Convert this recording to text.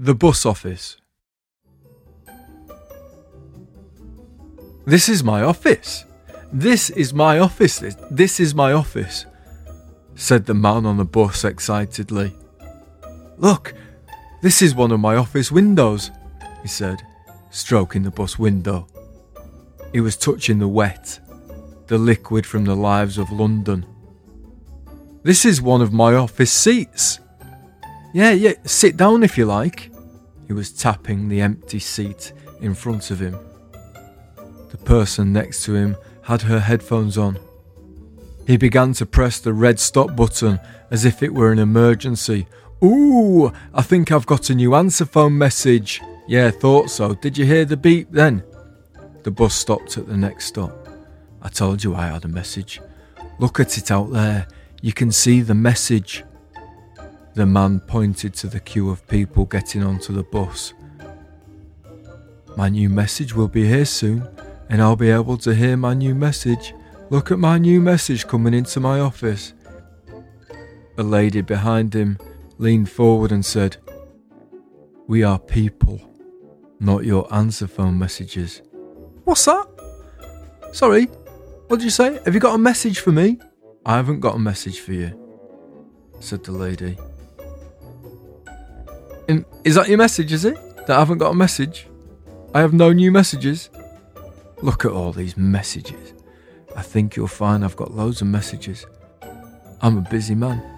The Bus Office. This is my office. This is my office. This, is my office, said the man on the bus excitedly. Look, this is one of my office windows, he said, stroking the bus window. He was touching the wet, the liquid from the lives of London. This is one of my office seats. Yeah, yeah, sit down if you like. He was tapping the empty seat in front of him. The person next to him had her headphones on. He began to press the red stop button as if it were an emergency. Ooh, I think I've got a new answer phone message. Yeah, thought so. Did you hear the beep then? The bus stopped at the next stop. I told you I had a message. Look at it out there. You can see the message. The man pointed to the queue of people getting onto the bus. My new message will be here soon, and I'll be able to hear my new message. Look at my new message coming into my office. A lady behind him leaned forward and said, We are people, not your answer phone messages. What's that? Sorry, what did you say? Have you got a message for me? I haven't got a message for you, said the lady. Is that your message, is it? That I haven't got a message? I have no new messages? Look at all these messages. I think you'll find I've got loads of messages. I'm a busy man.